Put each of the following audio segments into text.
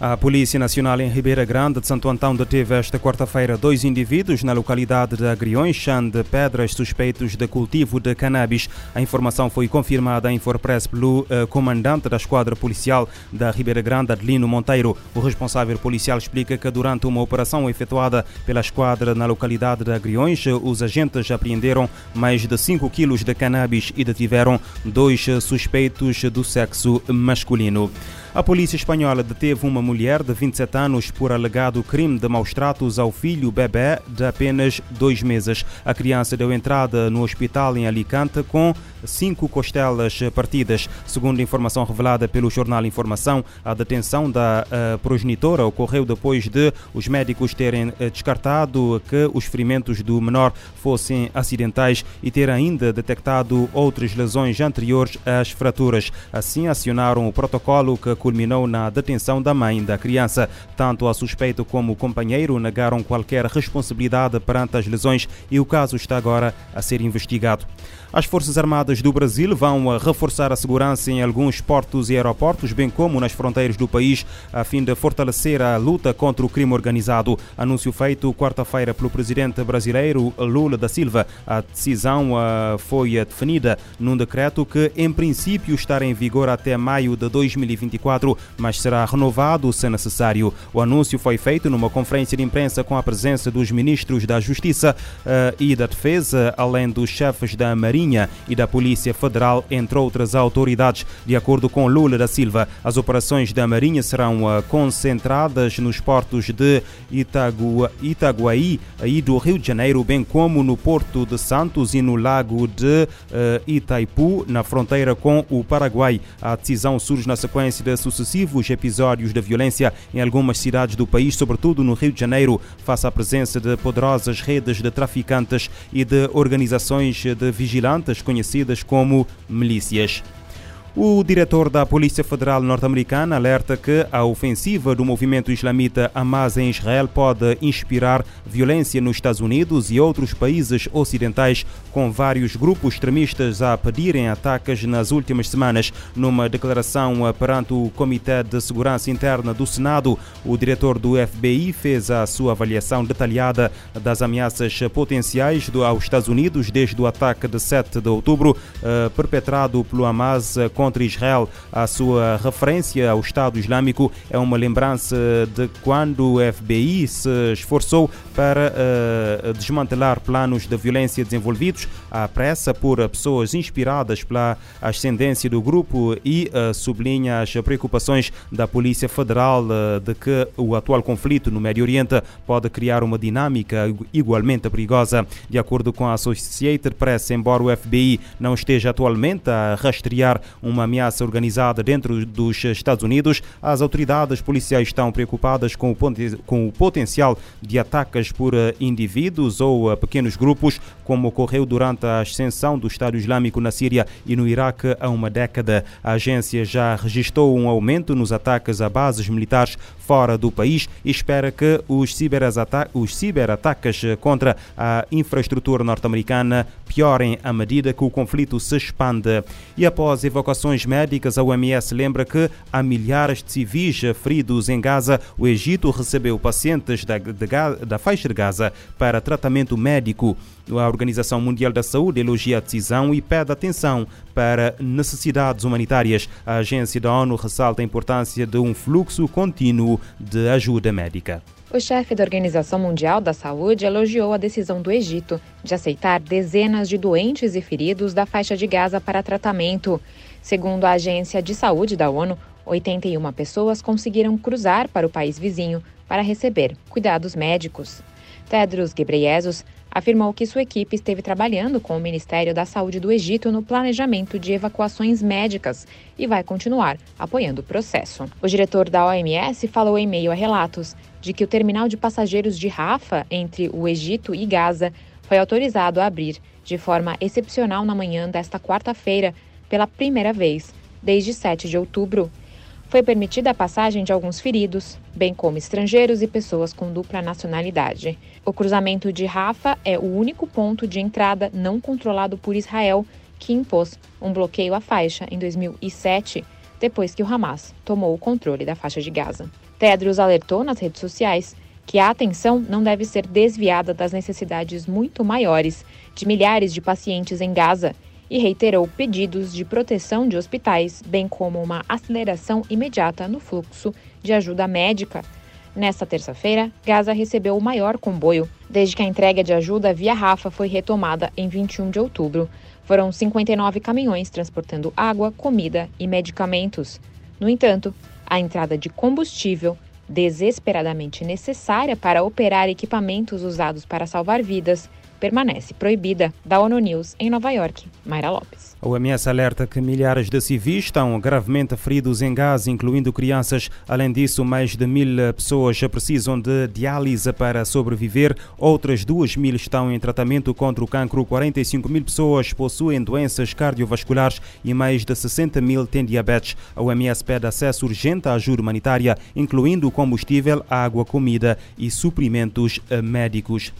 A Polícia Nacional em Ribeira Grande de Santo Antão deteve esta quarta-feira dois indivíduos na localidade de Agriões, chão de pedras suspeitos de cultivo de cannabis. A informação foi confirmada em Infopress pelo uh, comandante da esquadra policial da Ribeira Grande, Adelino Monteiro. O responsável policial explica que durante uma operação efetuada pela esquadra na localidade de Agriões, os agentes apreenderam mais de 5 quilos de cannabis e detiveram dois suspeitos do sexo masculino. A polícia espanhola deteve uma mulher de 27 anos por alegado crime de maus tratos ao filho bebê de apenas dois meses. A criança deu entrada no hospital em Alicante com cinco costelas partidas. Segundo informação revelada pelo jornal Informação, a detenção da uh, progenitora ocorreu depois de os médicos terem uh, descartado que os ferimentos do menor fossem acidentais e ter ainda detectado outras lesões anteriores às fraturas. Assim, acionaram o protocolo que culminou na detenção da mãe da criança. Tanto a suspeito como o companheiro negaram qualquer responsabilidade perante as lesões e o caso está agora a ser investigado. As Forças Armadas do Brasil vão reforçar a segurança em alguns portos e aeroportos, bem como nas fronteiras do país, a fim de fortalecer a luta contra o crime organizado. Anúncio feito quarta-feira pelo presidente brasileiro Lula da Silva. A decisão foi definida num decreto que, em princípio, estará em vigor até maio de 2024, mas será renovado se necessário. O anúncio foi feito numa conferência de imprensa com a presença dos ministros da Justiça uh, e da Defesa, além dos chefes da Marinha e da Polícia Federal, entre outras autoridades. De acordo com Lula da Silva, as operações da Marinha serão uh, concentradas nos portos de Itagua, Itaguaí e do Rio de Janeiro, bem como no Porto de Santos e no Lago de uh, Itaipu, na fronteira com o Paraguai. A decisão surge na sequência de sucessivos episódios de violência em algumas cidades do país, sobretudo no Rio de Janeiro, face à presença de poderosas redes de traficantes e de organizações de vigilância conhecidas como milícias. O diretor da Polícia Federal norte-americana alerta que a ofensiva do movimento islamita Hamas em Israel pode inspirar violência nos Estados Unidos e outros países ocidentais, com vários grupos extremistas a pedirem ataques nas últimas semanas. Numa declaração perante o Comitê de Segurança Interna do Senado, o diretor do FBI fez a sua avaliação detalhada das ameaças potenciais aos Estados Unidos desde o ataque de 7 de outubro, eh, perpetrado pelo Hamas contra contra Israel. A sua referência ao Estado Islâmico é uma lembrança de quando o FBI se esforçou para uh, desmantelar planos de violência desenvolvidos à pressa por pessoas inspiradas pela ascendência do grupo e uh, sublinha as preocupações da Polícia Federal uh, de que o atual conflito no Médio Oriente pode criar uma dinâmica igualmente perigosa. De acordo com a Associated Press, embora o FBI não esteja atualmente a rastrear uma uma ameaça organizada dentro dos Estados Unidos, as autoridades policiais estão preocupadas com o, com o potencial de ataques por eh, indivíduos ou eh, pequenos grupos, como ocorreu durante a ascensão do Estado Islâmico na Síria e no Iraque há uma década. A agência já registrou um aumento nos ataques a bases militares fora do país e espera que os ciberataques contra a infraestrutura norte-americana piorem à medida que o conflito se expande. E após evacuações médicas, a OMS lembra que há milhares de civis feridos em Gaza. O Egito recebeu pacientes da, da faixa de Gaza para tratamento médico. A Organização Mundial da Saúde elogia a decisão e pede atenção para necessidades humanitárias. A agência da ONU ressalta a importância de um fluxo contínuo de ajuda médica. O chefe da Organização Mundial da Saúde elogiou a decisão do Egito de aceitar dezenas de doentes e feridos da faixa de Gaza para tratamento. Segundo a Agência de Saúde da ONU, 81 pessoas conseguiram cruzar para o país vizinho para receber cuidados médicos. Tedros Ghebreyesus afirmou que sua equipe esteve trabalhando com o Ministério da Saúde do Egito no planejamento de evacuações médicas e vai continuar apoiando o processo. O diretor da OMS falou em meio a relatos de que o terminal de passageiros de Rafa, entre o Egito e Gaza, foi autorizado a abrir de forma excepcional na manhã desta quarta-feira, pela primeira vez desde 7 de outubro. Foi permitida a passagem de alguns feridos, bem como estrangeiros e pessoas com dupla nacionalidade. O cruzamento de Rafa é o único ponto de entrada não controlado por Israel que impôs um bloqueio à faixa em 2007, depois que o Hamas tomou o controle da faixa de Gaza. Tedros alertou nas redes sociais que a atenção não deve ser desviada das necessidades muito maiores de milhares de pacientes em Gaza e reiterou pedidos de proteção de hospitais, bem como uma aceleração imediata no fluxo de ajuda médica. Nesta terça-feira, Gaza recebeu o maior comboio desde que a entrega de ajuda via Rafa foi retomada em 21 de outubro. Foram 59 caminhões transportando água, comida e medicamentos. No entanto, a entrada de combustível desesperadamente necessária para operar equipamentos usados para salvar vidas, permanece proibida. Da ONU News, em Nova York, Mayra Lopes. A OMS alerta que milhares de civis estão gravemente feridos em Gaza, incluindo crianças. Além disso, mais de mil pessoas precisam de diálise para sobreviver. Outras duas mil estão em tratamento contra o cancro. 45 mil pessoas possuem doenças cardiovasculares e mais de 60 mil têm diabetes. A OMS pede acesso urgente à ajuda humanitária, incluindo combustível, água, comida e suprimentos médicos.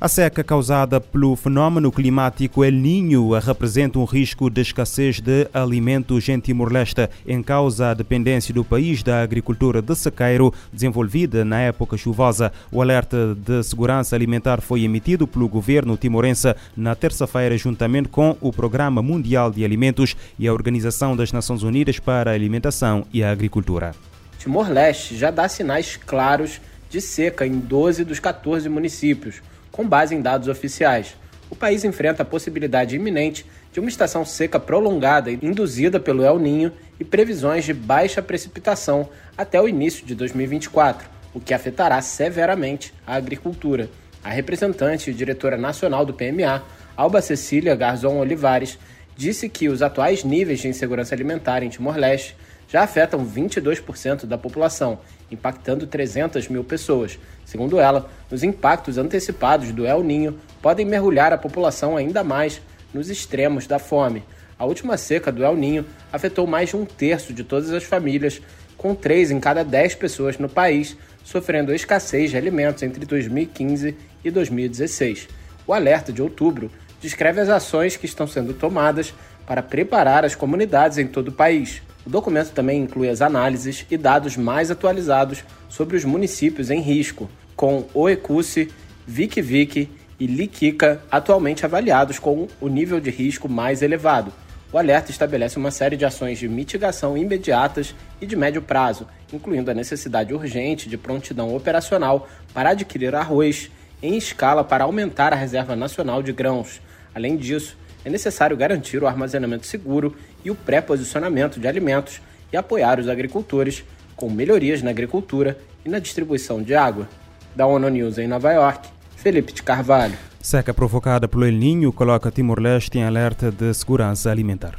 A seca causada pelo fenômeno climático El Niño representa um risco de escassez de alimentos em Timor-Leste, em causa a dependência do país da agricultura de sequeiro desenvolvida na época chuvosa. O alerta de segurança alimentar foi emitido pelo governo timorense na terça-feira, juntamente com o Programa Mundial de Alimentos e a Organização das Nações Unidas para a Alimentação e a Agricultura. Timor-Leste já dá sinais claros de seca em 12 dos 14 municípios com base em dados oficiais. O país enfrenta a possibilidade iminente de uma estação seca prolongada induzida pelo El Ninho e previsões de baixa precipitação até o início de 2024, o que afetará severamente a agricultura. A representante e diretora nacional do PMA, Alba Cecília Garzon Olivares, disse que os atuais níveis de insegurança alimentar em Timor-Leste já afetam 22% da população, impactando 300 mil pessoas. Segundo ela, os impactos antecipados do El Ninho podem mergulhar a população ainda mais nos extremos da fome. A última seca do El Ninho afetou mais de um terço de todas as famílias, com três em cada dez pessoas no país sofrendo escassez de alimentos entre 2015 e 2016. O alerta de outubro descreve as ações que estão sendo tomadas para preparar as comunidades em todo o país. O documento também inclui as análises e dados mais atualizados sobre os municípios em risco, com Oecuse, Vikivik e Likika atualmente avaliados com o nível de risco mais elevado. O alerta estabelece uma série de ações de mitigação imediatas e de médio prazo, incluindo a necessidade urgente de prontidão operacional para adquirir arroz em escala para aumentar a reserva nacional de grãos. Além disso, é necessário garantir o armazenamento seguro e o pré-posicionamento de alimentos e apoiar os agricultores com melhorias na agricultura e na distribuição de água. Da ONU News em Nova York, Felipe de Carvalho. Seca provocada pelo El Ninho coloca Timor-Leste em alerta de segurança alimentar.